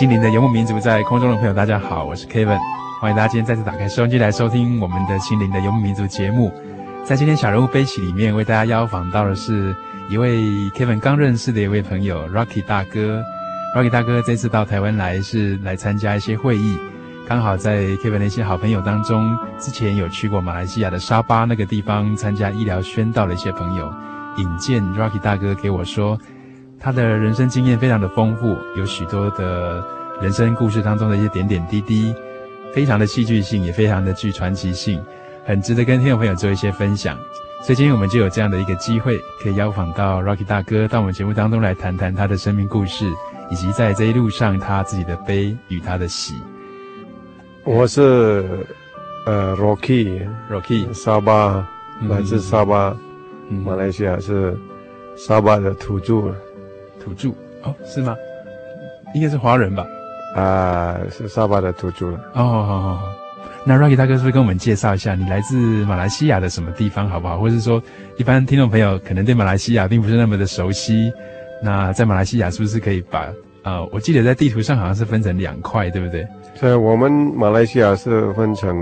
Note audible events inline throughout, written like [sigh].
心灵的游牧民族，在空中的朋友，大家好，我是 Kevin，欢迎大家今天再次打开收音机来收听我们的心灵的游牧民族节目。在今天小人物悲喜里面，为大家邀访到的是一位 Kevin 刚认识的一位朋友 Rocky 大哥。Rocky 大哥这次到台湾来是来参加一些会议，刚好在 Kevin 的一些好朋友当中，之前有去过马来西亚的沙巴那个地方参加医疗宣道的一些朋友，引荐 Rocky 大哥给我说。他的人生经验非常的丰富，有许多的人生故事当中的一些点点滴滴，非常的戏剧性，也非常的具传奇性，很值得跟听众朋友做一些分享。所以今天我们就有这样的一个机会，可以邀访到 Rocky 大哥到我们节目当中来谈谈他的生命故事，以及在这一路上他自己的悲与他的喜。我是呃 Rocky，Rocky 沙巴，来自沙巴，嗯、马来西亚是沙巴的土著。土著哦，是吗？应该是华人吧？啊，是沙巴的土著了。哦，好好好。那 Rocky 大哥是不是跟我们介绍一下，你来自马来西亚的什么地方，好不好？或者是说，一般听众朋友可能对马来西亚并不是那么的熟悉。那在马来西亚是不是可以把呃，我记得在地图上好像是分成两块，对不对？对，我们马来西亚是分成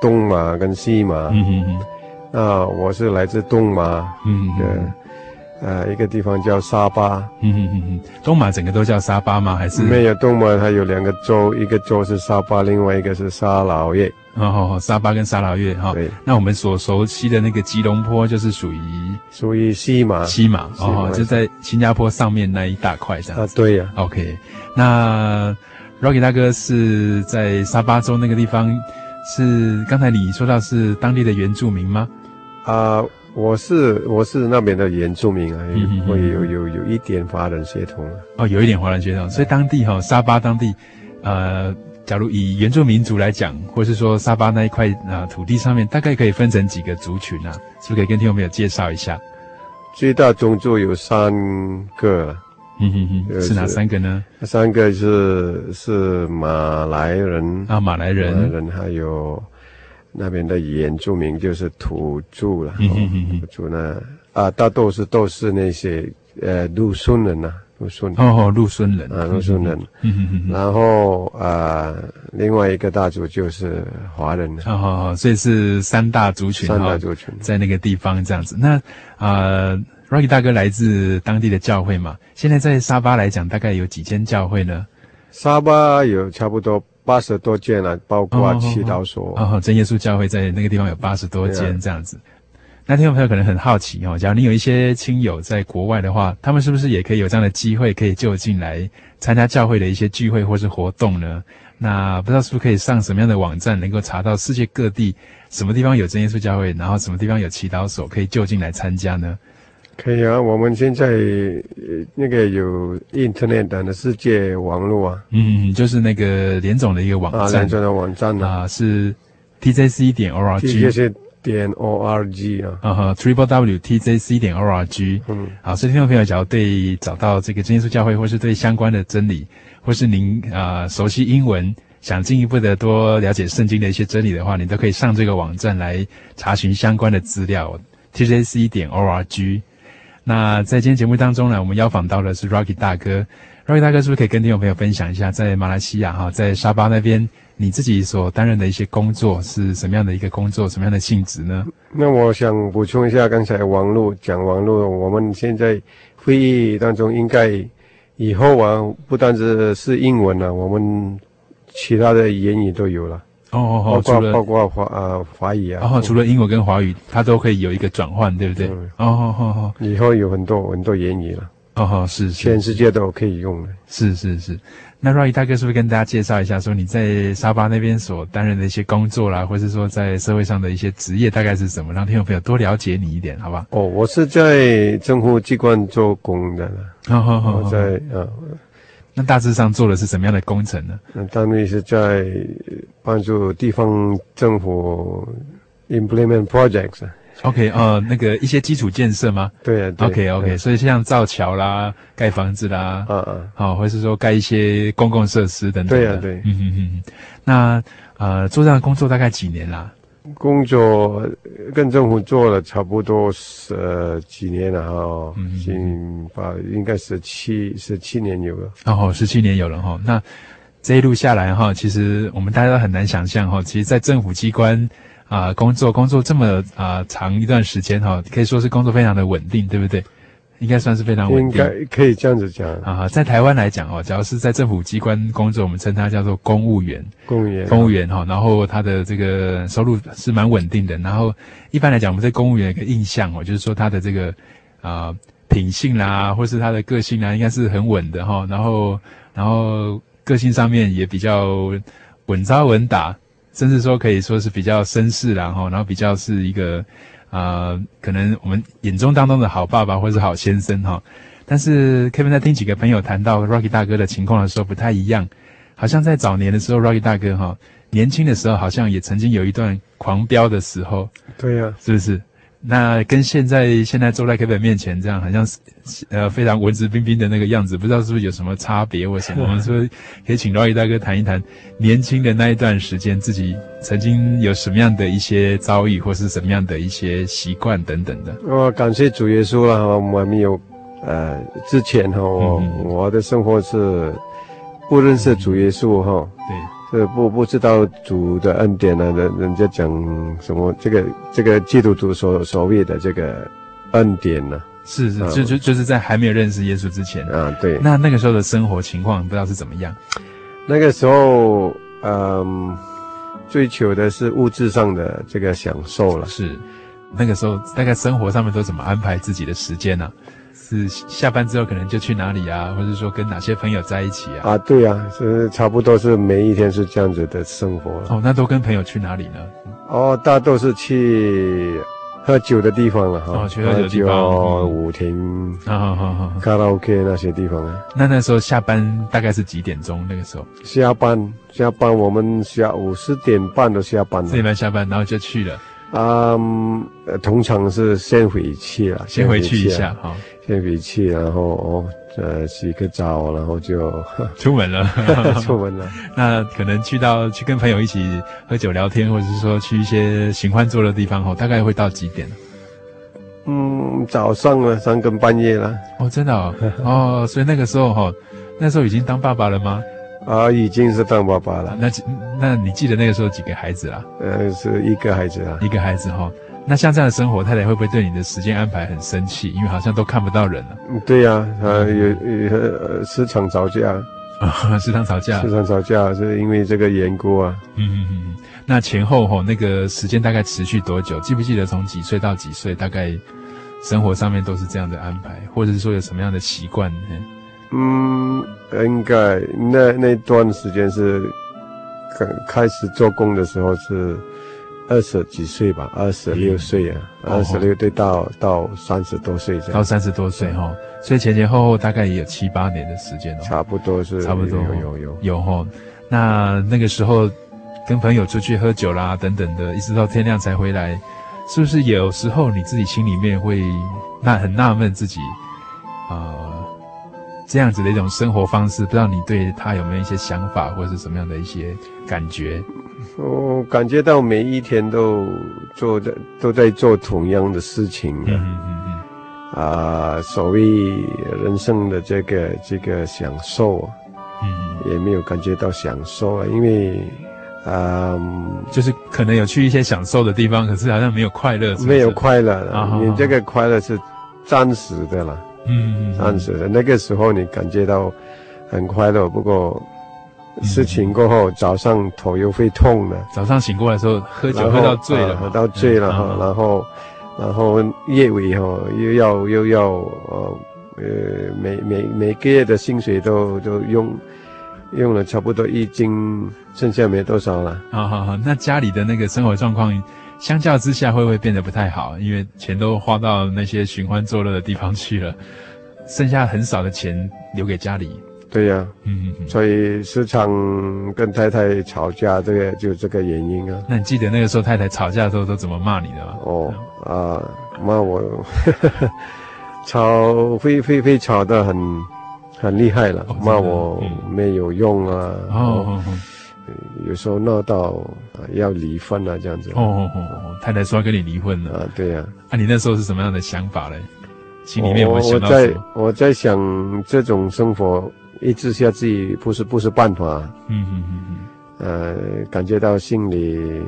东马跟西马。嗯哼哼。那我是来自东马。嗯。呃，一个地方叫沙巴，嗯嗯嗯嗯，东马整个都叫沙巴吗？还是没有东马，它有两个州，一个州是沙巴，另外一个是沙劳越。哦沙巴跟沙劳越哈。对，那我们所熟悉的那个吉隆坡就是属于属于西马，西马哦，就在新加坡上面那一大块这样。啊，对呀。OK，那 Rocky 大哥是在沙巴州那个地方，是刚才你说到是当地的原住民吗？啊。我是我是那边的原住民啊，会有有有一点华人血统哦，有一点华人血统，所以当地哈、哦、沙巴当地，呃，假如以原住民族来讲，或是说沙巴那一块啊、呃、土地上面，大概可以分成几个族群啊？是不是可以跟听众朋友介绍一下？最大种族有三个，嗯哼哼，是哪三个呢？三个是是马来人啊，马来人，马来人还有。那边的原住民就是土著了，土著呢啊，大多是都是那些呃陆顺人呐，陆顺哦哦，陆顺人。啊，陆顺人，然后啊，另外一个大族就是华人，哦哦，所以是三大族群，三大族群。在那个地方这样子。那啊，Rocky 大哥来自当地的教会嘛，现在在沙巴来讲，大概有几间教会呢？沙巴有差不多。八十多间了，包括祈祷所。哦，哦，真耶稣教会在那个地方有八十多间这样子。那听众朋友可能很好奇哦，假如你有一些亲友在国外的话，他们是不是也可以有这样的机会，可以就近来参加教会的一些聚会或是活动呢？那不知道是不是可以上什么样的网站，能够查到世界各地什么地方有真耶稣教会，然后什么地方有祈祷所，可以就近来参加呢？可以啊，我们现在那个有 Internet 的世界网络啊，嗯，就是那个连总的一个网站，啊，联总的网站啊，啊是 TJC 点 org，TJC 点 org 啊，啊哈，Triple W TJC 点 org，嗯，好，所以听众朋友，假如对找到这个真耶稣教会，或是对相关的真理，或是您啊、呃、熟悉英文，想进一步的多了解圣经的一些真理的话，你都可以上这个网站来查询相关的资料。tjc 点 org。那在今天节目当中呢，我们邀访到的是 Rocky 大哥。Rocky 大哥是不是可以跟听众朋友分享一下，在马来西亚哈，在沙巴那边，你自己所担任的一些工作是什么样的一个工作，什么样的性质呢？那我想补充一下，刚才网络讲网络，我们现在会议当中应该以后啊，不单只是英文了，我们其他的言语都有了。哦哦哦，包括包括华呃华语啊，哦，除了英文跟华语，它都可以有一个转换，对不对？嗯、哦哦哦，以后有很多很多言语了。哦哦，是，是，全世界都可以用的。是是是。那 Rocky 大哥是不是跟大家介绍一下，说你在沙巴那边所担任的一些工作啦，或是说在社会上的一些职业大概是什么，让听众朋友多了解你一点，好吧？哦，我是在政府机关做工的。好好好，我在啊。那大致上做的是什么样的工程呢？那单位是在帮助地方政府 implement projects。OK，呃，那个一些基础建设吗？对啊。对 OK OK，所以像造桥啦、盖房子啦，啊啊，好，或是说盖一些公共设施等等。对啊，对。嗯嗯嗯。那呃，做这样的工作大概几年啦？工作跟政府做了差不多十几年了哈，嗯，近八，应该十七十七年有了。哦，十七年有了哈。那这一路下来哈，其实我们大家都很难想象哈，其实，在政府机关啊工作工作这么啊长一段时间哈，可以说是工作非常的稳定，对不对？应该算是非常稳定，应该可以这样子讲啊。在台湾来讲哦，只要是在政府机关工作，我们称它叫做公务员，公务员，公务员哈。然后他的这个收入是蛮稳定的。然后一般来讲，我们对公务员的一个印象哦，就是说他的这个啊品性啦，或是他的个性啦，应该是很稳的哈。然后，然后个性上面也比较稳扎稳打，甚至说可以说是比较绅士啦哈。然后比较是一个。啊、呃，可能我们眼中当中的好爸爸或是好先生哈，但是 Kevin 在听几个朋友谈到 Rocky 大哥的情况的时候不太一样，好像在早年的时候 Rocky 大哥哈，年轻的时候好像也曾经有一段狂飙的时候，对呀、啊，是不是？那跟现在现在坐在 Kevin 面前这样，好像是呃非常文质彬彬的那个样子，不知道是不是有什么差别或什么？[laughs] 我们说可以请 Rocky 大哥谈一谈年轻的那一段时间，自己曾经有什么样的一些遭遇，或是什么样的一些习惯等等的。我感谢主耶稣了，我们没有呃之前哈，我、嗯、我的生活是不认识主耶稣哈、嗯，对。这不不知道主的恩典呢、啊？人人家讲什么？这个这个基督徒所所谓的这个恩典呢、啊？是是，就就就是在还没有认识耶稣之前啊。对。那那个时候的生活情况不知道是怎么样？那个时候，嗯，追求的是物质上的这个享受了。是。那个时候大概生活上面都怎么安排自己的时间呢、啊？是下班之后可能就去哪里啊，或者说跟哪些朋友在一起啊？啊，对啊，是差不多是每一天是这样子的生活。哦，那都跟朋友去哪里呢？哦，大都是去喝酒的地方了哈。哦，去喝酒的地方，嗯、舞厅啊，好好好，卡拉 OK 那些地方啊。那那时候下班大概是几点钟？那个时候下班，下班我们下午四点半都下班了。四点半下班，然后就去了。嗯，通常是先回去了，先回去一下哈。先回去，然后哦，呃，洗个澡，然后就 [laughs] 出门了，[laughs] 出门了。[laughs] 那可能去到去跟朋友一起喝酒聊天，或者是说去一些喜欢作的地方，哦，大概会到几点？嗯，早上了，三更半夜了。哦，真的哦，哦，所以那个时候哈，那时候已经当爸爸了吗？啊，已经是当爸爸了。那那你记得那个时候几个孩子啦？呃，是一个孩子啊，一个孩子哈。那像这样的生活，太太会不会对你的时间安排很生气？因为好像都看不到人了。对呀、啊，他有有时常吵架啊，[laughs] 时常吵架，时常吵架，是因为这个缘故啊。嗯嗯嗯。那前后吼，那个时间大概持续多久？记不记得从几岁到几岁？大概生活上面都是这样的安排，或者是说有什么样的习惯？嗯，应该那那段时间是刚开始做工的时候是。二十几岁吧，二十六岁啊，二十六岁到到三十多岁这样，到三十多岁哈，所以前前后后大概也有七八年的时间哦，差不多是，差不多。有有有。有哈。那那个时候跟朋友出去喝酒啦等等的，一直到天亮才回来，是不是有时候你自己心里面会那很纳闷自己啊、呃，这样子的一种生活方式，不知道你对他有没有一些想法，或者是什么样的一些感觉？我感觉到每一天都做的都在做同样的事情。嗯嗯嗯。啊，所谓人生的这个这个享受，嗯，也没有感觉到享受啊，因为。嗯，就是可能有去一些享受的地方，可是好像没有快乐，没有快乐。你这个快乐是暂时的了，嗯，暂时的。那个时候你感觉到很快乐，不过事情过后，早上头又会痛了。早上醒过来的时候，喝酒喝到醉了，喝到醉了哈，然后，然后夜尾哈又要又要呃呃每每每个月的薪水都都用。用了差不多一斤，剩下没多少了。好好好，那家里的那个生活状况，相较之下会不会变得不太好？因为钱都花到那些寻欢作乐的地方去了，剩下很少的钱留给家里。对呀、啊，嗯嗯，所以时常跟太太吵架，这个就这个原因啊。那你记得那个时候太太吵架的时候都怎么骂你的吗？哦啊，骂我，[laughs] 吵会会会吵得很。很厉害了，骂我没有用啊！哦，有时候闹到要离婚啊，这样子。哦哦哦，太太说要跟你离婚了啊？对呀。啊，你那时候是什么样的想法嘞？心里面我想？我在我在想，这种生活一直下自己不是不是办法。嗯嗯嗯嗯。呃，感觉到心里，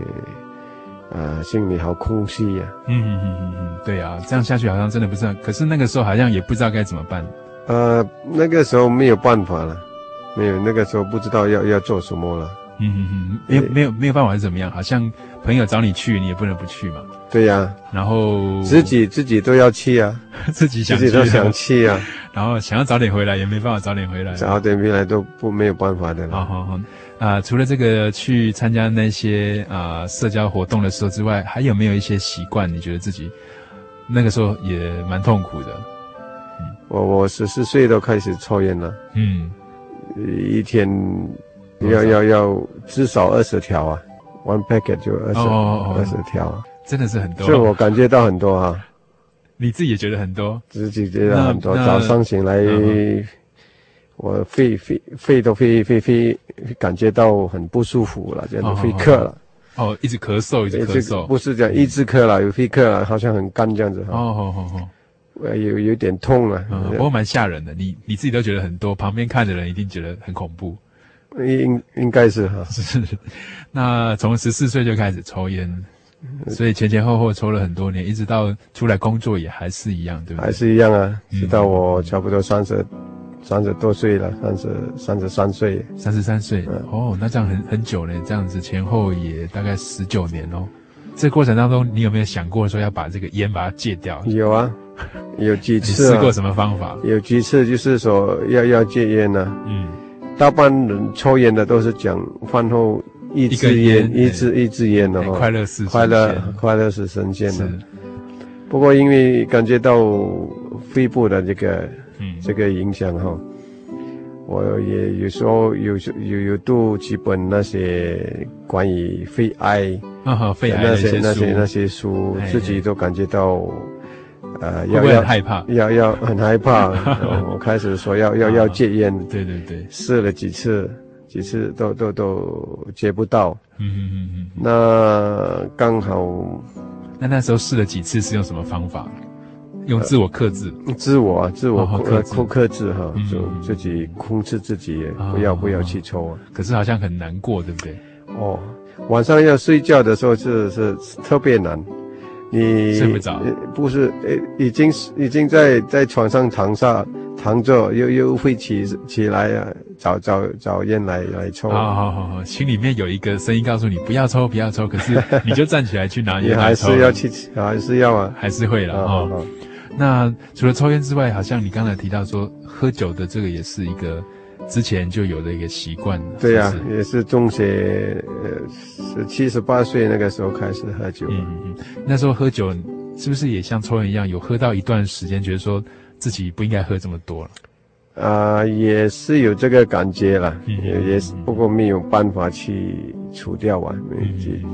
呃，心里好空虚呀。嗯嗯嗯嗯嗯，对啊，这样下去好像真的不是。可是那个时候好像也不知道该怎么办。呃，那个时候没有办法了，没有那个时候不知道要要做什么了。嗯嗯嗯，没有没有没有办法是怎么样？好像朋友找你去，你也不能不去嘛。对呀，然后自己自己都要去啊，[laughs] 自己想自己都想去啊，[laughs] 然后想要早点回来也没办法早点回来，早点回来都不没有办法的了。好好好，啊，除了这个去参加那些啊社交活动的时候之外，还有没有一些习惯？你觉得自己那个时候也蛮痛苦的？我我十四岁都开始抽烟了，嗯，一天要要要至少二十条啊，one packet 就二十二十条，真的是很多。所以我感觉到很多啊，[laughs] 你自己也觉得很多，自己觉得很多。早上醒来，我肺肺肺都会会会感觉到很不舒服了，这样子会咳了。哦，一直咳嗽，一直咳嗽，不是这样，一直咳了，有会咳了，好像很干这样子。哦哦哦哦。有有点痛啊，嗯，不过蛮吓人的。你你自己都觉得很多，旁边看的人一定觉得很恐怖。应应该是哈，[laughs] 是。那从十四岁就开始抽烟，所以前前后后抽了很多年，一直到出来工作也还是一样，对不对？还是一样啊，直到我差不多三十三十多岁了，三十三十三岁，三十三岁。哦，那这样很很久呢，这样子前后也大概十九年哦。这过程当中，你有没有想过说要把这个烟把它戒掉？有啊。[laughs] 有几次试过什么方法？有几次就是说要要戒烟呢。嗯，大半人抽烟的都是讲饭后一支烟，一支一支烟的话，快乐是快乐，快乐是神仙的。不过因为感觉到肺部的这个嗯这个影响哈，我也有时候有有有读几本那些关于肺癌啊肺癌那些那些那些书，自己都感觉到。呃，要要害怕，[laughs] 要要很害怕。[laughs] 我开始说要要要戒烟，对对对，试了几次，几次都都都戒不到。嗯嗯嗯嗯。那刚好，那那时候试了几次是用什么方法？用自我克制，自我自我克克克制哈，就自己控制自己，不要不要去抽啊。可是好像很难过，对不对？哦，晚上要睡觉的时候是是特别难。你睡不着，不是，诶，已经已经在在床上躺下躺着，又又会起起来啊，找找找烟来来抽。好好好好，心里面有一个声音告诉你不要抽不要抽，可是你就站起来去拿烟。还是要去，还是要啊，还是会了啊。那除了抽烟之外，好像你刚才提到说喝酒的这个也是一个。之前就有的一个习惯，对呀、啊，也是中学，呃，十七十八岁那个时候开始喝酒。嗯嗯，那时候喝酒是不是也像抽烟一样，有喝到一段时间，觉得说自己不应该喝这么多了？啊、呃，也是有这个感觉了，嗯、也是，不过没有办法去除掉啊。嗯，嗯，嗯，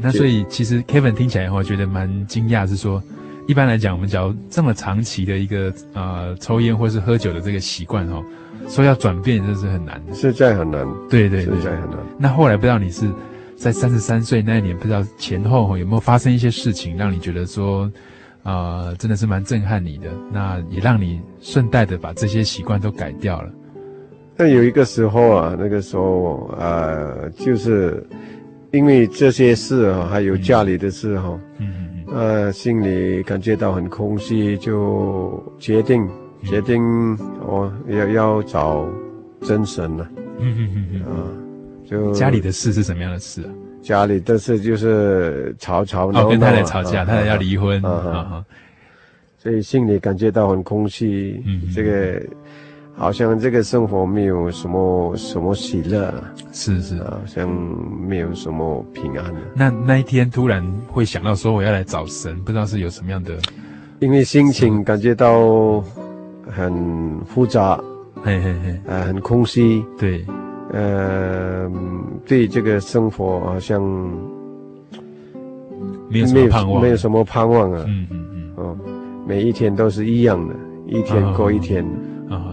那所以其实 Kevin 听起来的话，觉得蛮惊讶，是说一般来讲，我们假如这么长期的一个呃抽烟或是喝酒的这个习惯哦，说要转变这是很难的，实在很难。对对对，现在很难。那后来不知道你是在三十三岁那一年，不知道前后有没有发生一些事情，让你觉得说，呃，真的是蛮震撼你的，那也让你顺带的把这些习惯都改掉了。那有一个时候啊，那个时候呃，就是因为这些事啊，还有家里的事哈，嗯嗯嗯，呃，心里感觉到很空虚，就决定决定我，要要找真神了。嗯嗯嗯嗯，啊，就家里的事是什么样的事啊？家里的事就是吵吵闹闹，哦，跟太太吵架，啊，太太要离婚，啊所以心里感觉到很空虚，嗯，这个。好像这个生活没有什么什么喜乐，是是，好像没有什么平安。那那一天突然会想到说我要来找神，不知道是有什么样的，因为心情感觉到很复杂，嘿嘿嘿，呃，很空虚，对，呃，对这个生活好像没有什么盼望，没有什么盼望啊，嗯嗯嗯，哦，每一天都是一样的，一天过一天，啊。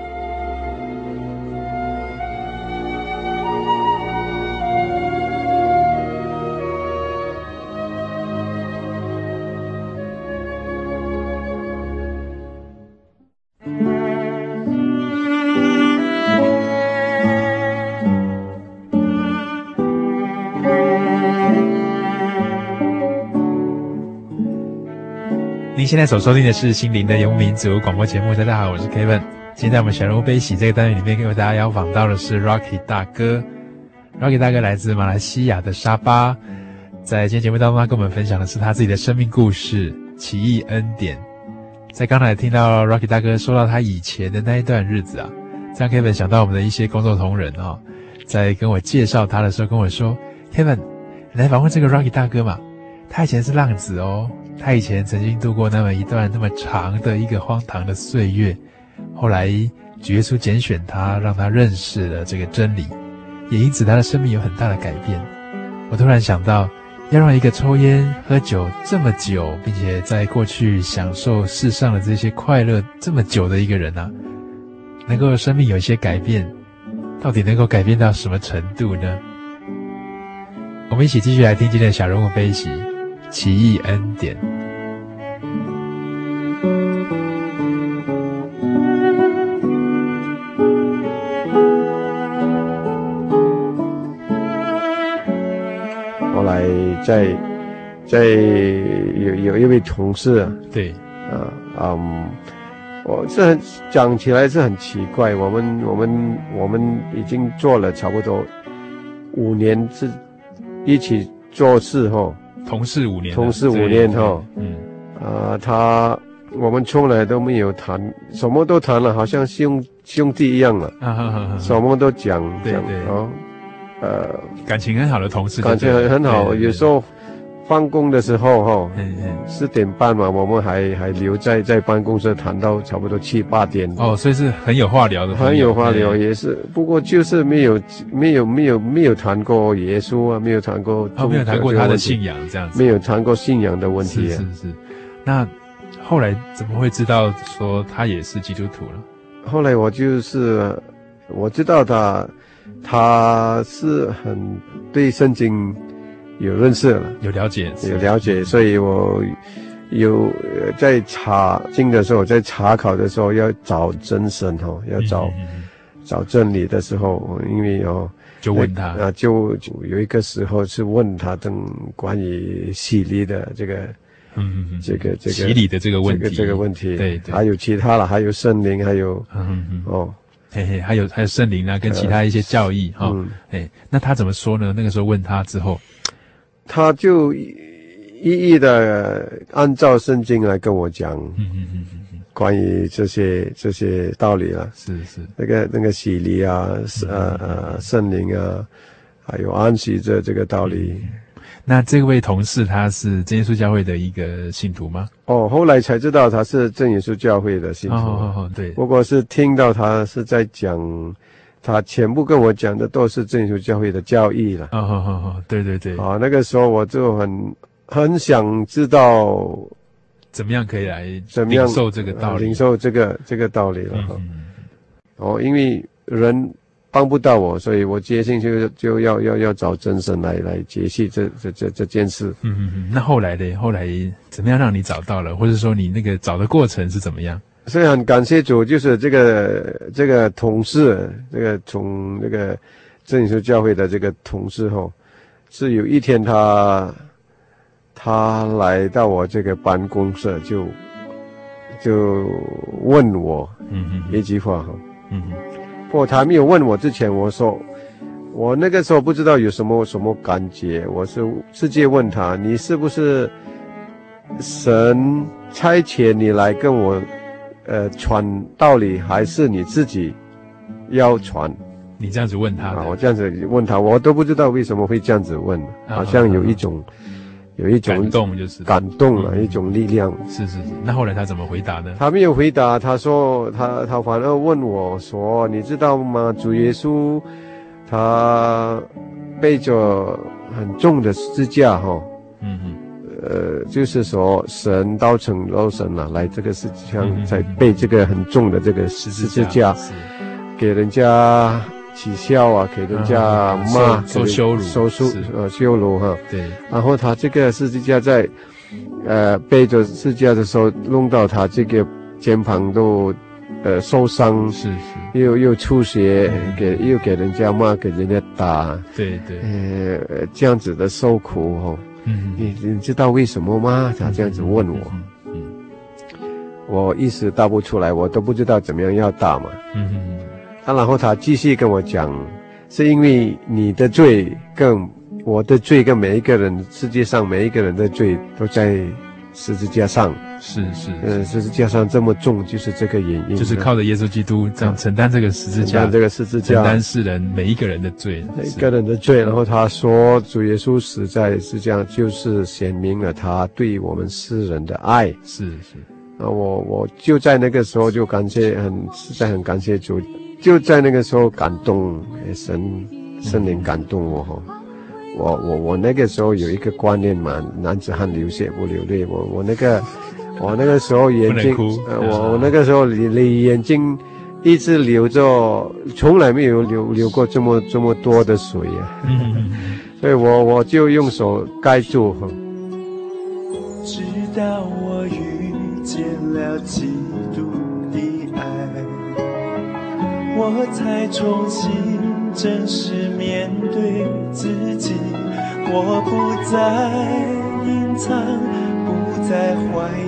现在所收听的是心灵的游牧民族广播节目。大家好，我是 Kevin。今天在我们小人物悲喜这个单元里面，给大家邀访到的是 Rocky 大哥。Rocky 大哥来自马来西亚的沙巴，在今天节目当中，他跟我们分享的是他自己的生命故事——奇异恩典。在刚才听到 Rocky 大哥说到他以前的那一段日子啊，这样 Kevin 想到我们的一些工作同仁啊、哦，在跟我介绍他的时候跟我说：“Kevin，你来访问这个 Rocky 大哥嘛？他以前是浪子哦。”他以前曾经度过那么一段那么长的一个荒唐的岁月，后来主耶稣拣选他，让他认识了这个真理，也因此他的生命有很大的改变。我突然想到，要让一个抽烟喝酒这么久，并且在过去享受世上的这些快乐这么久的一个人啊，能够生命有一些改变，到底能够改变到什么程度呢？我们一起继续来听今天的小人物悲喜。奇异恩典。后来在在有有一位同事啊，对，啊嗯，我这很讲起来是很奇怪，我们我们我们已经做了差不多五年，是一起做事后。同事五年，同事五年哈，嗯，啊，他我们从来都没有谈，什么都谈了，好像兄兄弟一样了，啊哈哈，什么都讲，对对，哦，呃，感情很好的同事，感情很很好，有时候。放工的时候，哈，四点半嘛，我们还还留在在办公室谈到差不多七八点。哦，所以是很有话聊的，很有话聊，也是。不过就是没有没有没有没有谈过耶稣啊，没有谈过，哦，没有谈过他的信仰这样子，没有谈过信仰的问题。是是是。那后来怎么会知道说他也是基督徒了？后来我就是我知道他他是很对圣经。有认识了，有了解，有了解，所以我有在查经的时候，在查考的时候要找真神哦，要找、嗯、找真理的时候，因为哦，就问他。啊，就有一个时候是问他等关于洗礼的这个，嗯嗯这个这个洗礼的这个问题，这个问题，对对，还有其他了，还有圣灵，还有嗯嗯哦，嘿嘿，还有还有圣灵啊，跟其他一些教义哈，哎、那他怎么说呢？那个时候问他之后。他就一一的按照圣经来跟我讲，关于这些这些道理了。是是，那个那个洗礼啊，呃呃圣灵啊，还有安息这这个道理。那这位同事他是真耶稣教会的一个信徒吗？哦，后来才知道他是真耶稣教会的信徒。哦哦对。不过是听到他是在讲。他全部跟我讲的都是正修教会的教义了。啊哈哈，对对对。啊，那个时候我就很很想知道，怎么样可以来怎么样领受这个道理，领受这个这个道理了哈。哦，因为人帮不到我，所以我决心就就要要要找真神来来解析这这这这件事。嗯嗯嗯。那后来呢？后来怎么样让你找到了？或者说你那个找的过程是怎么样？所以很感谢主，就是这个这个同事，这个从那个真耶稣教会的这个同事后，是有一天他他来到我这个办公室，就就问我嗯一句话哈嗯哼，不过他没有问我之前，我说我那个时候不知道有什么什么感觉，我是直接问他，你是不是神差遣你来跟我？呃，传道理还是你自己要传？你这样子问他啊？我这样子问他，我都不知道为什么会这样子问，好像有一种，有一种感动，就是感动了，一种力量。是是是。那后来他怎么回答呢？他没有回答，他说他他反而问我说：“你知道吗？主耶稣他背着很重的支架，哈。”嗯嗯。呃，就是说，神道成肉身了，来这个世界上，在背这个很重的这个十字架，给人家取笑啊，给人家骂，受羞辱，受羞呃羞辱哈。对。然后他这个十字架在，呃，背着十字架的时候，弄到他这个肩膀都，呃，受伤，是是，又又出血，给又给人家骂，给人家打，对对，呃，这样子的受苦哈。嗯，你你知道为什么吗？他这样子问我，嗯，我一时答不出来，我都不知道怎么样要答嘛。嗯嗯，啊，然后他继续跟我讲，是因为你的罪跟我的罪跟每一个人世界上每一个人的罪都在十字架上。是是，呃，十字架上这么重，就是这个原因，就是靠着耶稣基督这样承担这个十字架，这个十字架，承担世人每一个人的罪，每一个人的罪。然后他说，主耶稣实在是这样，就是显明了他对我们世人的爱。是是，啊，我我就在那个时候就感谢，很实在很感谢主，就在那个时候感动神，圣灵感动我哈。我我我那个时候有一个观念嘛，男子汉流血不流泪，我我那个。我那个时候眼睛，呃，我我那个时候你你眼睛一直流着，从来没有流流过这么这么多的水啊，[laughs] 所以我我就用手盖住。直到我遇见了基督的爱，我才重新真实面对自己，我不再隐藏，不再怀疑。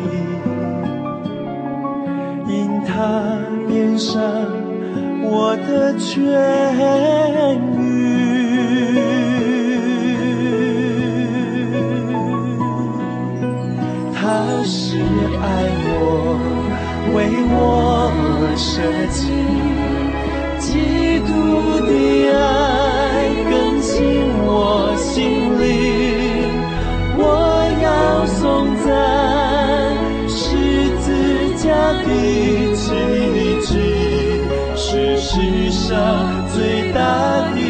因他变上我的痊愈，他是爱我，为我舍己。上最大的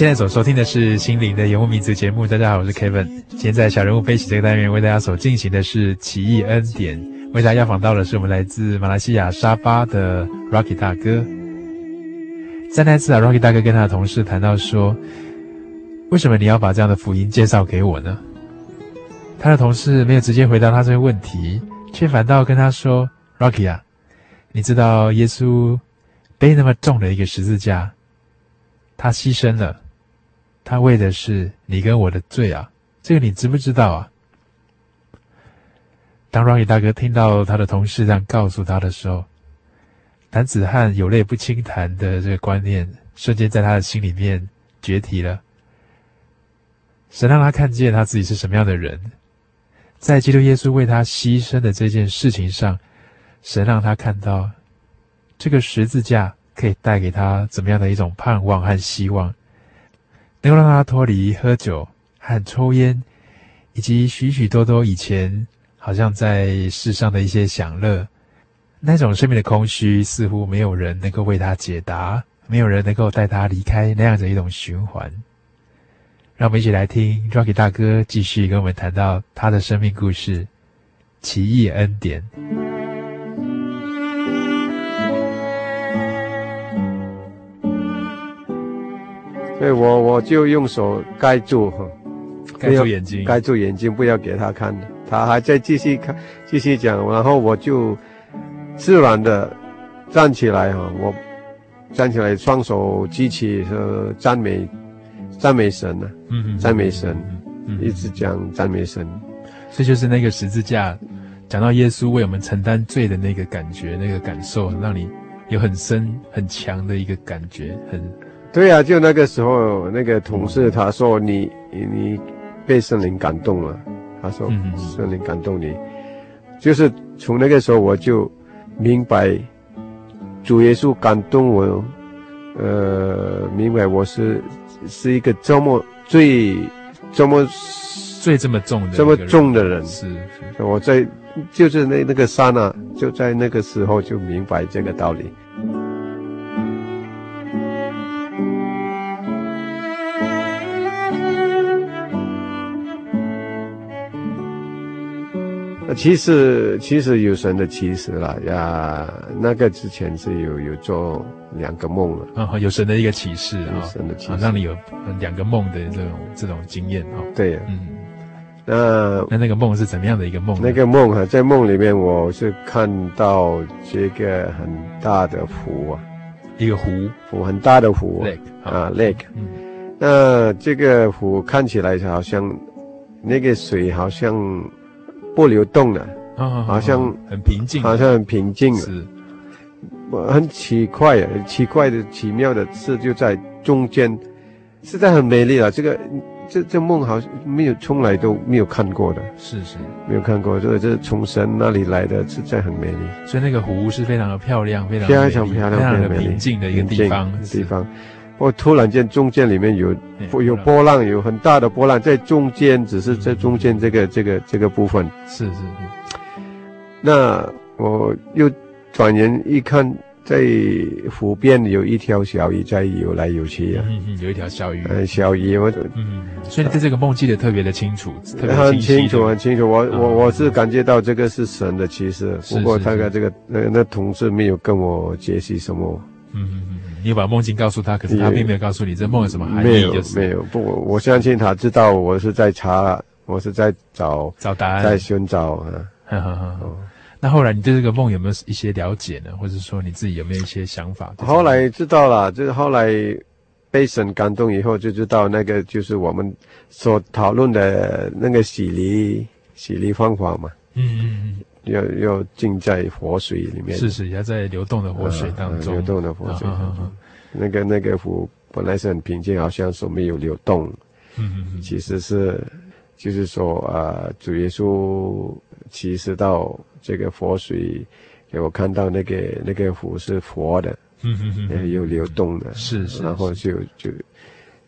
现在所收听的是《心灵的游牧民族》节目。大家好，我是 Kevin。今天在小人物悲喜这个单元，为大家所进行的是奇异恩典。为大家邀访到的是我们来自马来西亚沙巴的 Rocky 大哥。在那次啊，Rocky 大哥跟他的同事谈到说：“为什么你要把这样的福音介绍给我呢？”他的同事没有直接回答他这个问题，却反倒跟他说：“Rocky 啊，你知道耶稣背那么重的一个十字架，他牺牲了。”他为的是你跟我的罪啊，这个你知不知道啊？当 Rocky 大哥听到他的同事这样告诉他的时候，男子汉有泪不轻弹的这个观念瞬间在他的心里面决堤了。神让他看见他自己是什么样的人，在基督耶稣为他牺牲的这件事情上，神让他看到这个十字架可以带给他怎么样的一种盼望和希望。能够让他脱离喝酒和抽烟，以及许许多多以前好像在世上的一些享乐，那种生命的空虚，似乎没有人能够为他解答，没有人能够带他离开那样的一种循环。让我们一起来听 Rocky 大哥继续跟我们谈到他的生命故事——奇异恩典。所以我我就用手盖住哈，盖住眼睛，盖住眼睛，不要给他看。他还在继续看，继续讲，然后我就自然的站起来哈，我站起来，双手举起，说赞美赞美神呢，嗯嗯，赞美神，嗯，一直讲赞美神。这就是那个十字架，讲到耶稣为我们承担罪的那个感觉，那个感受，让你有很深很强的一个感觉，很。对呀、啊，就那个时候，那个同事他说你你被圣灵感动了，他说圣灵感动你，就是从那个时候我就明白主耶稣感动我，呃，明白我是是一个这么最这么最这么重的这么重的人，是，是。我在就是那那个刹那就在那个时候就明白这个道理。其实其实有神的启示了呀，那个之前是有有做两个梦了啊、哦，有神的一个启示啊，神的启示、哦、让你有两个梦的这种这种经验啊、哦。对，嗯，那那那个梦是怎么样的一个梦？那个梦啊，在梦里面我是看到这个很大的湖啊，一个湖湖很大的湖 lake 啊 lake，嗯，那这个湖看起来好像那个水好像。不流动了，哦、好像很平静，好像很平静。是，很奇怪啊，奇怪的、奇妙的事就在中间，实在很美丽了。这个，这这梦好像没有，从来都没有看过的。是是，没有看过，这这从神那里来的，实在很美丽。所以那个湖是非常的漂亮，非常非常漂亮，非常的平静的一个地方。地方。我突然间中间里面有有波浪，有很大的波浪在中间，只是在中间这个、嗯、这个这个部分。是是是。那我又转眼一看，在湖边有一条小鱼在游来游去啊。嗯嗯，有一条小鱼。嗯，小鱼我。嗯，所以你对这个梦记得特别的清楚，特别很清楚很清楚。我、嗯、我我是感觉到这个是神的启示，不过大概这个那那同事没有跟我解释什么。嗯嗯。你把梦境告诉他，可是他并没有告诉你这梦有什么含义，没有，没有不，我相信他知道我是在查，我是在找找答案，在寻找啊。呵呵呵哦，那后来你对这个梦有没有一些了解呢？或者说你自己有没有一些想法？后来知道了，就是后来被神感动以后，就知道那个就是我们所讨论的那个洗礼洗礼方法嘛。嗯嗯嗯。要要浸在活水里面，是是，要在流动的活水当中，流动的活水当中。那个那个湖本来是很平静，好像说没有流动，嗯嗯，其实是就是说啊，主耶稣其实到这个活水，给我看到那个那个湖是活的，嗯嗯嗯，有流动的，是是，然后就就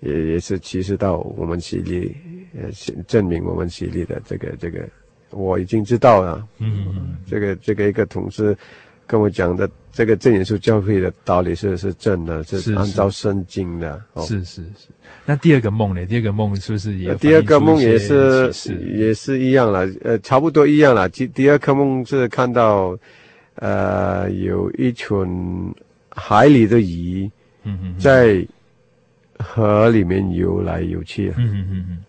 也也是其实到我们洗礼，呃，证明我们洗礼的这个这个。我已经知道了，嗯，嗯，这个这个一个同事跟我讲的，这个正耶稣教会的道理是是正的，是按照圣经的，是是是，是。那第二个梦呢？第二个梦是不是也？第二个梦也是也是一样了，呃，差不多一样了。第第二个梦是看到，呃，有一群海里的鱼，嗯嗯，在河里面游来游去，嗯嗯嗯嗯。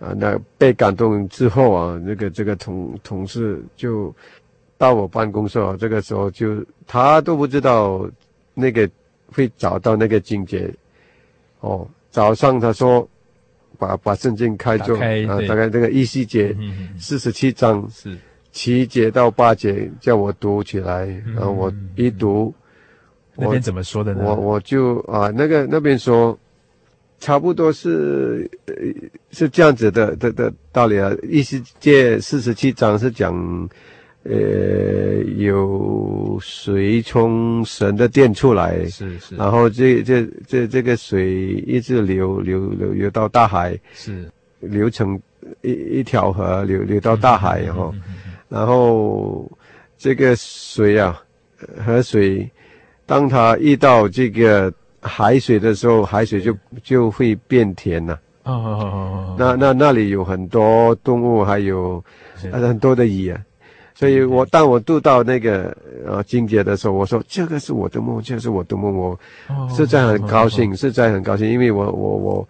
啊，那被感动之后啊，那个这个同同事就到我办公室啊，这个时候就他都不知道那个会找到那个境界哦。早上他说把把圣经开做啊，大概这个一西节四十七章是七节到八节叫我读起来，然后我一读，那边怎么说的呢？我我就啊，那个那边说。差不多是呃是这样子的的的道理啊，以西结四十七章是讲，呃有水从神的殿出来，是是，然后这这这这个水一直流流流流到大海，是。流成一一条河流流到大海，然后然后这个水啊河水，当它遇到这个。海水的时候，海水就就会变甜了。哦哦哦哦。那那那里有很多动物，还有很多的鱼啊。所以我当我读到那个呃境界的时候，我说这个是我的梦，这个是我的梦，我是在很高兴，是在很高兴，因为我我我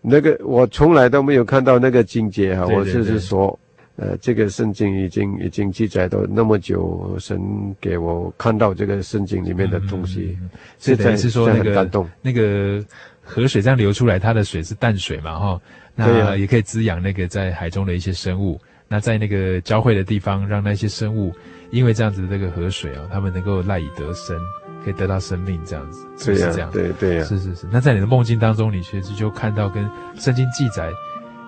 那个我从来都没有看到那个境界哈，我就是说。呃，这个圣经已经已经记载到那么久，神给我看到这个圣经里面的东西，是等于是说那个那个河水这样流出来，它的水是淡水嘛，哈，那也可以滋养那个在海中的一些生物。那在那个交汇的地方，让那些生物因为这样子的这个河水啊，他们能够赖以得生，可以得到生命，这样子是不是这样？对对呀，是是是。那在你的梦境当中，你其实就看到跟圣经记载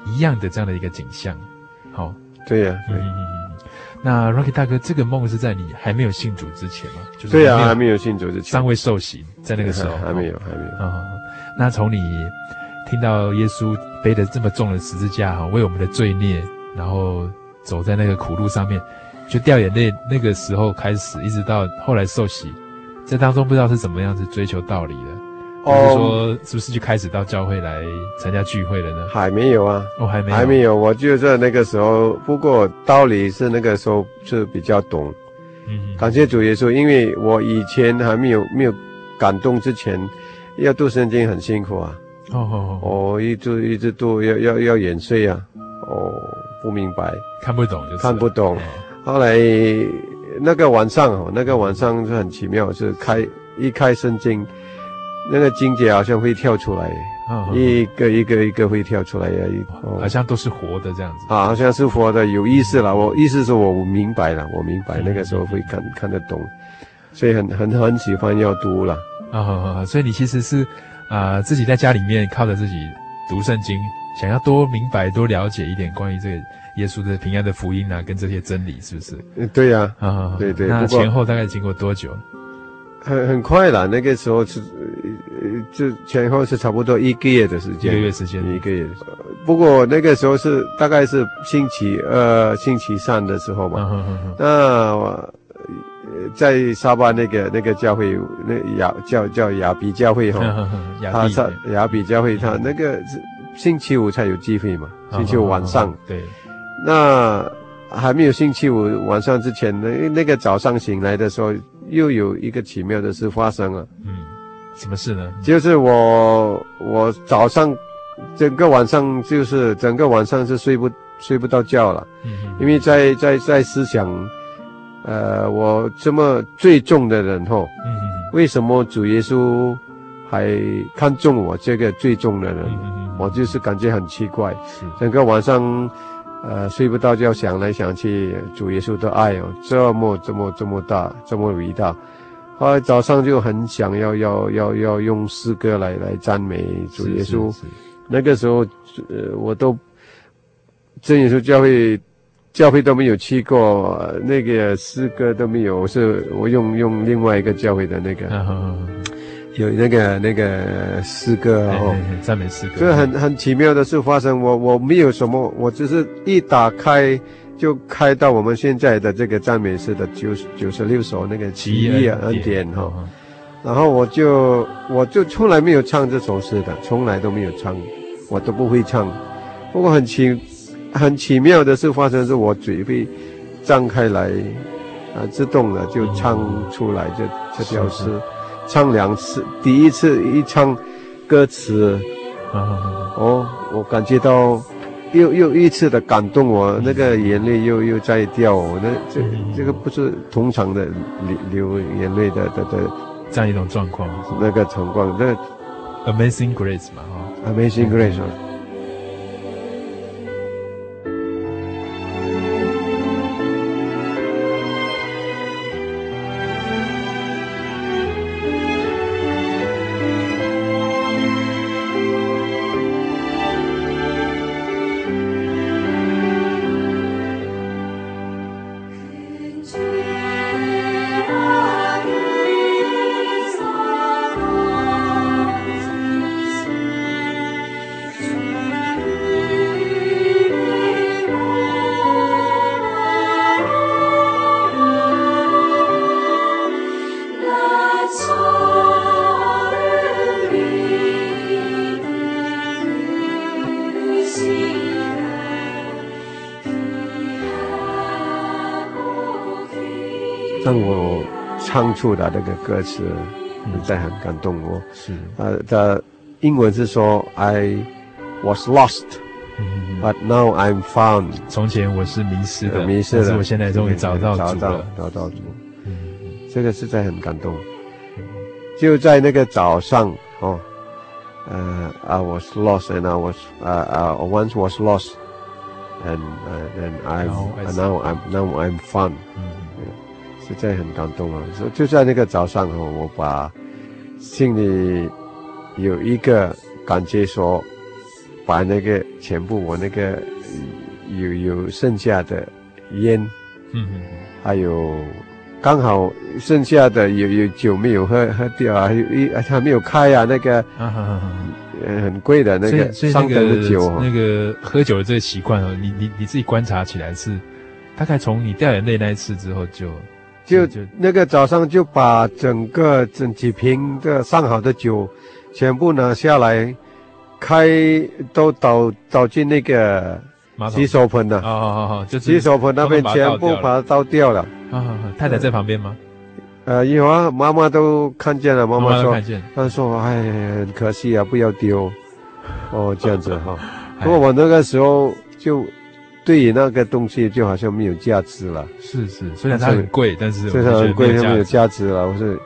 一样的这样的一个景象，好。对呀、啊，对。嗯，那 Rocky 大哥，这个梦是在你还没有信主之前吗？就是对呀、啊，还没有信主之前，尚未受洗，在那个时候 [laughs] 还没有，还没有。啊、哦，那从你听到耶稣背着这么重的十字架哈，为我们的罪孽，然后走在那个苦路上面，就掉眼泪，那个时候开始，一直到后来受洗，这当中不知道是怎么样子追求道理的。是说是不是就开始到教会来参加聚会了呢？还没有啊，哦，还没有，还没有。我就在那个时候，不过道理是那个时候是比较懂。嗯，感谢主耶稣，因为我以前还没有没有感动之前，要读圣经很辛苦啊。哦哦哦，我一直一直读，要要要眼睡啊。哦，不明白，看不懂就是看不懂。后来那个晚上哦，那个晚上是很奇妙，是开一开圣经，那个金姐好像会跳出来，一个一个一个会跳出来呀，好像都是活的这样子啊，好像是活的，有意思了。我意思是我明白了，我明白那个时候会看看得懂，所以很很很喜欢要读了啊。所以你其实是啊自己在家里面靠着自己读圣经。想要多明白、多了解一点关于这个耶稣的平安的福音啊，跟这些真理，是不是？对呀，啊，对对。那前后大概经过多久？很很快了，那个时候是，呃，就前后是差不多一个月的时间。一个月时间，一个月。不过那个时候是大概是星期二、星期三的时候嘛。那我在沙巴那个那个教会，那雅叫叫雅比教会哈，他是亚比教会，他那个是。星期五才有机会嘛？星期五晚上，对，那还没有星期五晚上之前呢，那个早上醒来的时候，又有一个奇妙的事发生了。嗯，什么事呢？就是我我早上整个晚上就是整个晚上是睡不睡不到觉了。因为在在在思想，呃，我这么最重的人吼，嗯嗯，为什么主耶稣还看中我这个最重的人？嗯我就是感觉很奇怪，整个晚上，呃，睡不到觉，想来想去，主耶稣的爱哦，这么这么这么大，这么伟大。后来早上就很想要要要要用诗歌来来赞美主耶稣。那个时候，呃，我都真耶稣教会教会都没有去过，那个诗歌都没有，是我用用另外一个教会的那个。有那个那个诗歌哦，赞美诗歌，这很很奇妙的事发生。我我没有什么，我只是一打开就开到我们现在的这个赞美诗的九九十六首那个奇异恩典哈。然后我就我就从来没有唱这首诗的，从来都没有唱，我都不会唱。不过很奇很奇妙的事发生，是我嘴被张开来，啊，自动的就唱出来这这条诗。唱两次，第一次一唱歌词，啊，哦，我感觉到又又一次的感动我，那个眼泪又又在掉，那这这个不是通常的流流眼泪的的的这样一种状况，那个情况，那 Amazing Grace 嘛，哈，Amazing Grace。出的那个歌词，实在很感动我。是，呃，的英文是说，I was lost，but now I'm found。从前我是迷失的，迷失的，我现在终于找到找到找到主。嗯，这个实在很感动。就在那个早上，哦，呃，I was lost and I was，呃呃，once was lost，and and I now I'm now I'm found。实在很感动啊！就就在那个早上哦，我把心里有一个感觉说，把那个全部我那个有有剩下的烟，嗯嗯，还有刚好剩下的有有酒没有喝喝掉啊，还有一还没有开啊，那个啊哈哈，呃很贵的那个上等的酒哦，那个喝酒的这个习惯哦，你你你自己观察起来是大概从你掉眼泪那一次之后就。就就那个早上就把整个整几瓶的上好的酒，全部拿下来，开都倒倒进那个洗手盆了。哦哦哦，就洗手盆那边全部把它倒掉了。啊，太太在旁边吗？呃，有啊，妈妈都看见了。妈妈说，她说，哎，很可惜啊，不要丢。哦，这样子哈。[laughs] 不过我那个时候就。对于那个东西就好像没有价值了。是是，虽然它很贵，但是虽然很贵，它没有价值了。我是，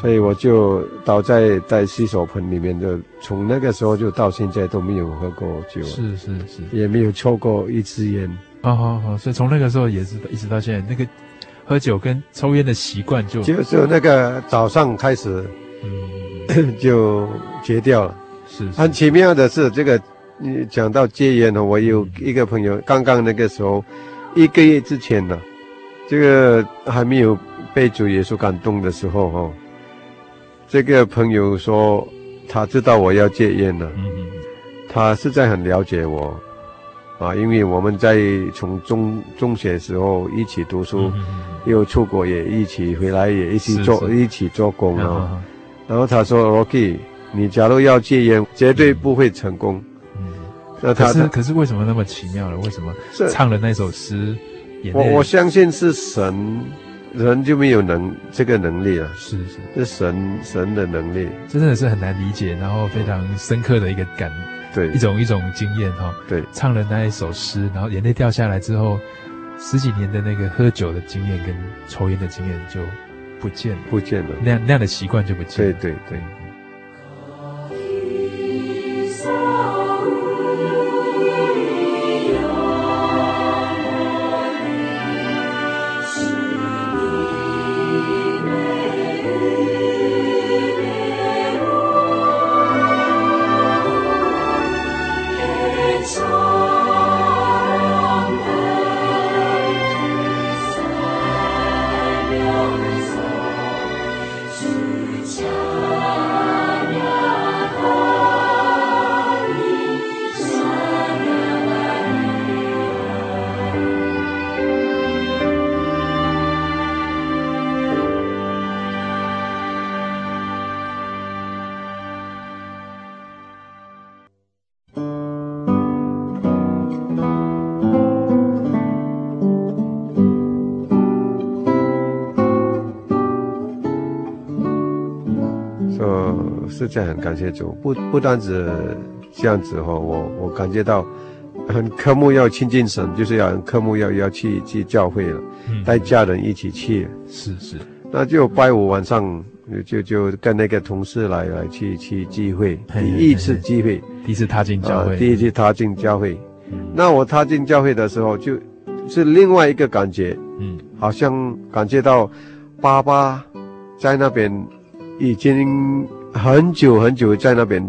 所以我就倒在在洗手盆里面，就从那个时候就到现在都没有喝过酒。是是是，也没有抽过一支烟。哦好好，所以从那个时候也是一直到现在，那个喝酒跟抽烟的习惯就就就那个早上开始，嗯，[coughs] 就戒掉了。是，很奇妙的是这个。你讲到戒烟呢，我有一个朋友，刚刚那个时候，一个月之前呢，这个还没有被主耶稣感动的时候哈，这个朋友说他知道我要戒烟了，他实在很了解我，啊，因为我们在从中中学时候一起读书，又出国也一起回来也一起做一起做工啊，然后他说 Rocky，你假如要戒烟，绝对不会成功。那可是可是为什么那么奇妙呢？为什么唱了那首诗？我我相信是神，人就没有能这个能力了。是是，是神神的能力，这真的是很难理解，然后非常深刻的一个感，对，一种一种经验哈。对，唱了那一首诗，然后眼泪掉下来之后，十几年的那个喝酒的经验跟抽烟的经验就不见了，不见了，那样那样的习惯就不见了。对对对。实谢主，不不单止这样子哈，我我感觉到很科目要亲近神，就是要很渴慕要要去去教会了，带家人一起去。是是，那就拜五晚上就就跟那个同事来来去去聚会，第一次聚会，第一次踏进教会，第一次踏进教会。那我踏进教会的时候，就是另外一个感觉，嗯，好像感觉到爸爸在那边已经。很久很久在那边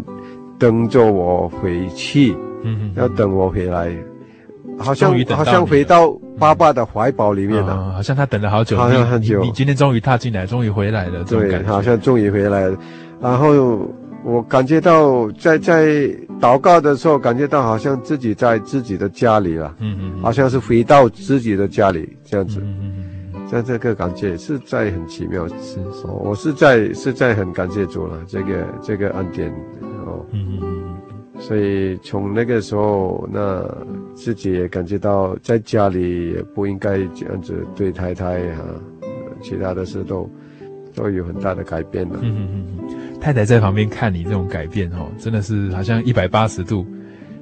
等着我回去，嗯哼，要等我回来，好像好像回到爸爸的怀抱里面了，嗯，好像他等了好久，好像很久。你，你今天终于踏进来，终于回来了，对，好像终于回来了。然后我感觉到在在祷告的时候，感觉到好像自己在自己的家里了，嗯嗯，好像是回到自己的家里这样子。嗯嗯像这个感觉是在很奇妙，是，是，我是在是在很感谢主了，这个这个恩典哦，嗯嗯嗯，所以从那个时候，那自己也感觉到在家里也不应该这样子对太太哈、啊，其他的事都都有很大的改变了。嗯嗯嗯，太太在旁边看你这种改变哦，真的是好像一百八十度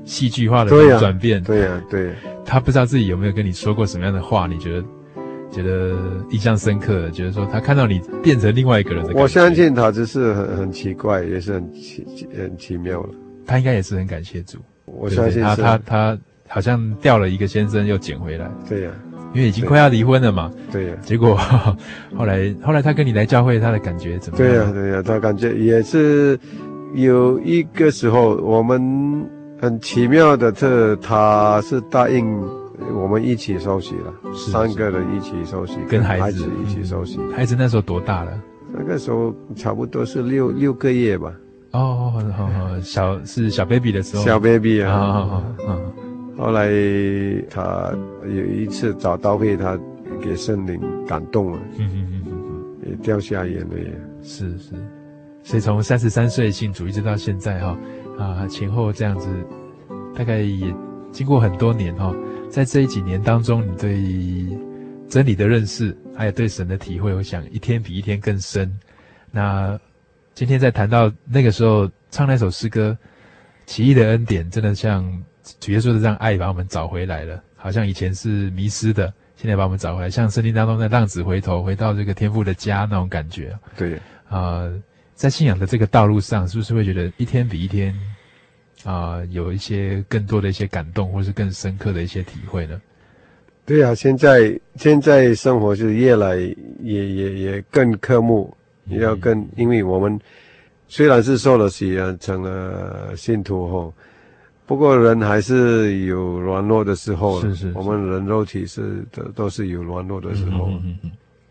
戏剧化的转变。对呀、啊，对、啊。他不知道自己有没有跟你说过什么样的话？你觉得？觉得印象深刻，觉得说他看到你变成另外一个人的感觉。我相信他只是很很奇怪，也是很奇很奇妙了。他应该也是很感谢主。我相信他他他好像掉了一个先生又捡回来。对呀、啊，因为已经快要离婚了嘛。对呀、啊。结果 [laughs] 后来后来他跟你来教会，他的感觉怎么样？对呀、啊、对呀、啊，他感觉也是有一个时候，我们很奇妙的，是他是答应。我们一起收洗了，三个人一起收洗，跟孩子一起收洗。孩子那时候多大了？那个时候差不多是六六个月吧。哦，好好，小是小 baby 的时候。小 baby 啊，好好好。后来他有一次找刀会，他给圣灵感动了，嗯嗯嗯嗯，也掉下眼泪。是是，所以从三十三岁信主一直到现在哈啊前后这样子，大概也经过很多年哈，在这一几年当中，你对真理的认识，还有对神的体会，我想一天比一天更深。那今天在谈到那个时候唱那首诗歌，奇异的恩典，真的像主耶稣的这样爱把我们找回来了，好像以前是迷失的，现在把我们找回来，像圣经当中的浪子回头，回到这个天父的家那种感觉。对，啊、呃。在信仰的这个道路上，是不是会觉得一天比一天啊、呃，有一些更多的一些感动，或是更深刻的一些体会呢？对啊，现在现在生活是越来也也也更刻目，也要更，嗯、因为我们虽然是受了洗啊，成了信徒后，不过人还是有软弱的时候。是是，是，我们人肉体是都都是有软弱的时候。嗯嗯嗯，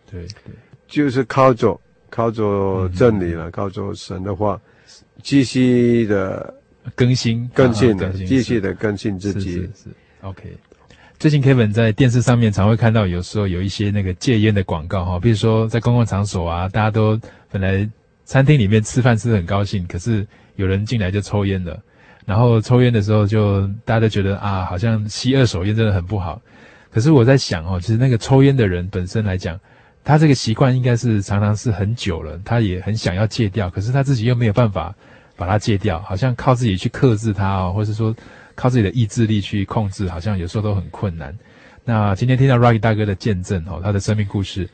对对，就是靠着。靠着真理了，嗯、靠着神的话，继续的更新、更新的，继续的更新自己。是，是，是 OK。最近 Kevin 在电视上面常会看到，有时候有一些那个戒烟的广告哈，比如说在公共场所啊，大家都本来餐厅里面吃饭吃的很高兴，可是有人进来就抽烟了，然后抽烟的时候就大家都觉得啊，好像吸二手烟真的很不好。可是我在想哦，其实那个抽烟的人本身来讲。他这个习惯应该是常常是很久了，他也很想要戒掉，可是他自己又没有办法把它戒掉，好像靠自己去克制它哦，或是说靠自己的意志力去控制，好像有时候都很困难。那今天听到 Rocky 大哥的见证哦，他的生命故事，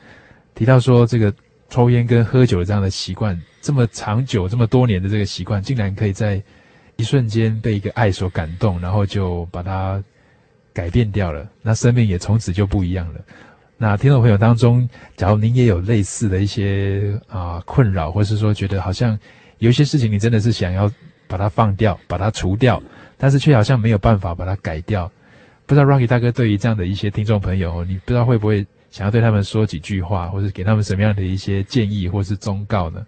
提到说这个抽烟跟喝酒这样的习惯，这么长久这么多年的这个习惯，竟然可以在一瞬间被一个爱所感动，然后就把它改变掉了，那生命也从此就不一样了。那听众朋友当中，假如您也有类似的一些啊、困扰，或是说觉得好像有一些事情你真的是想要把它放掉、把它除掉，但是却好像没有办法把它改掉，不知道 Rocky 大哥对于这样的一些听众朋友，你不知道会不会想要对他们说几句话，或是给他们什么样的一些建议或是忠告呢？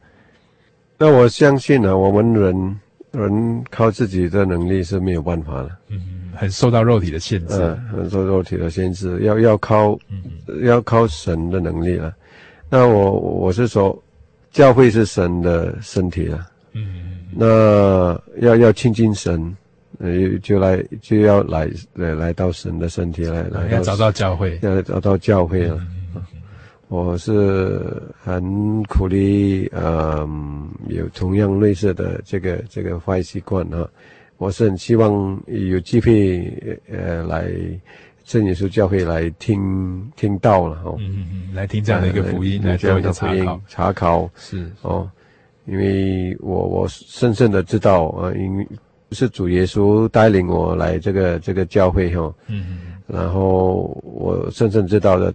那我相信呢、啊，我们人人靠自己的能力是没有办法的。嗯。很受到肉体的限制，嗯，很受肉体的限制，要要靠，嗯、要靠神的能力了。那我我是说，教会是神的身体了，嗯，那要要亲近神，呃，就来就要来来来到神的身体来来，要找到教会，要找到教会了。嗯、我是很鼓励，嗯，有同样类似的这个这个坏习惯啊。我是很希望有机会，呃，来真耶稣教会来听听到了哦，嗯嗯嗯，来听这样的一个福音，来做一个查考，查考。是哦，因为我我深深的知道啊，因为是主耶稣带领我来这个这个教会哈，哦、嗯嗯，然后我深深知道的，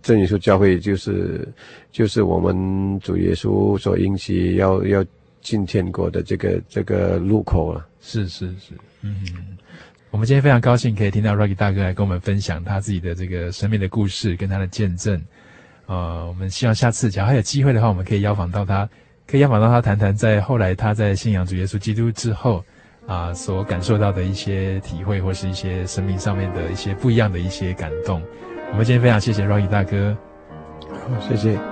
真耶稣教会就是就是我们主耶稣所应许要要进天国的这个这个路口了。是是是，嗯，我们今天非常高兴可以听到 Rocky 大哥来跟我们分享他自己的这个生命的故事跟他的见证，呃，我们希望下次假如还有机会的话，我们可以邀访到他，可以邀访到他谈谈在后来他在信仰主耶稣基督之后啊、所感受到的一些体会或是一些生命上面的一些不一样的一些感动。我们今天非常谢谢 Rocky 大哥，好，谢谢。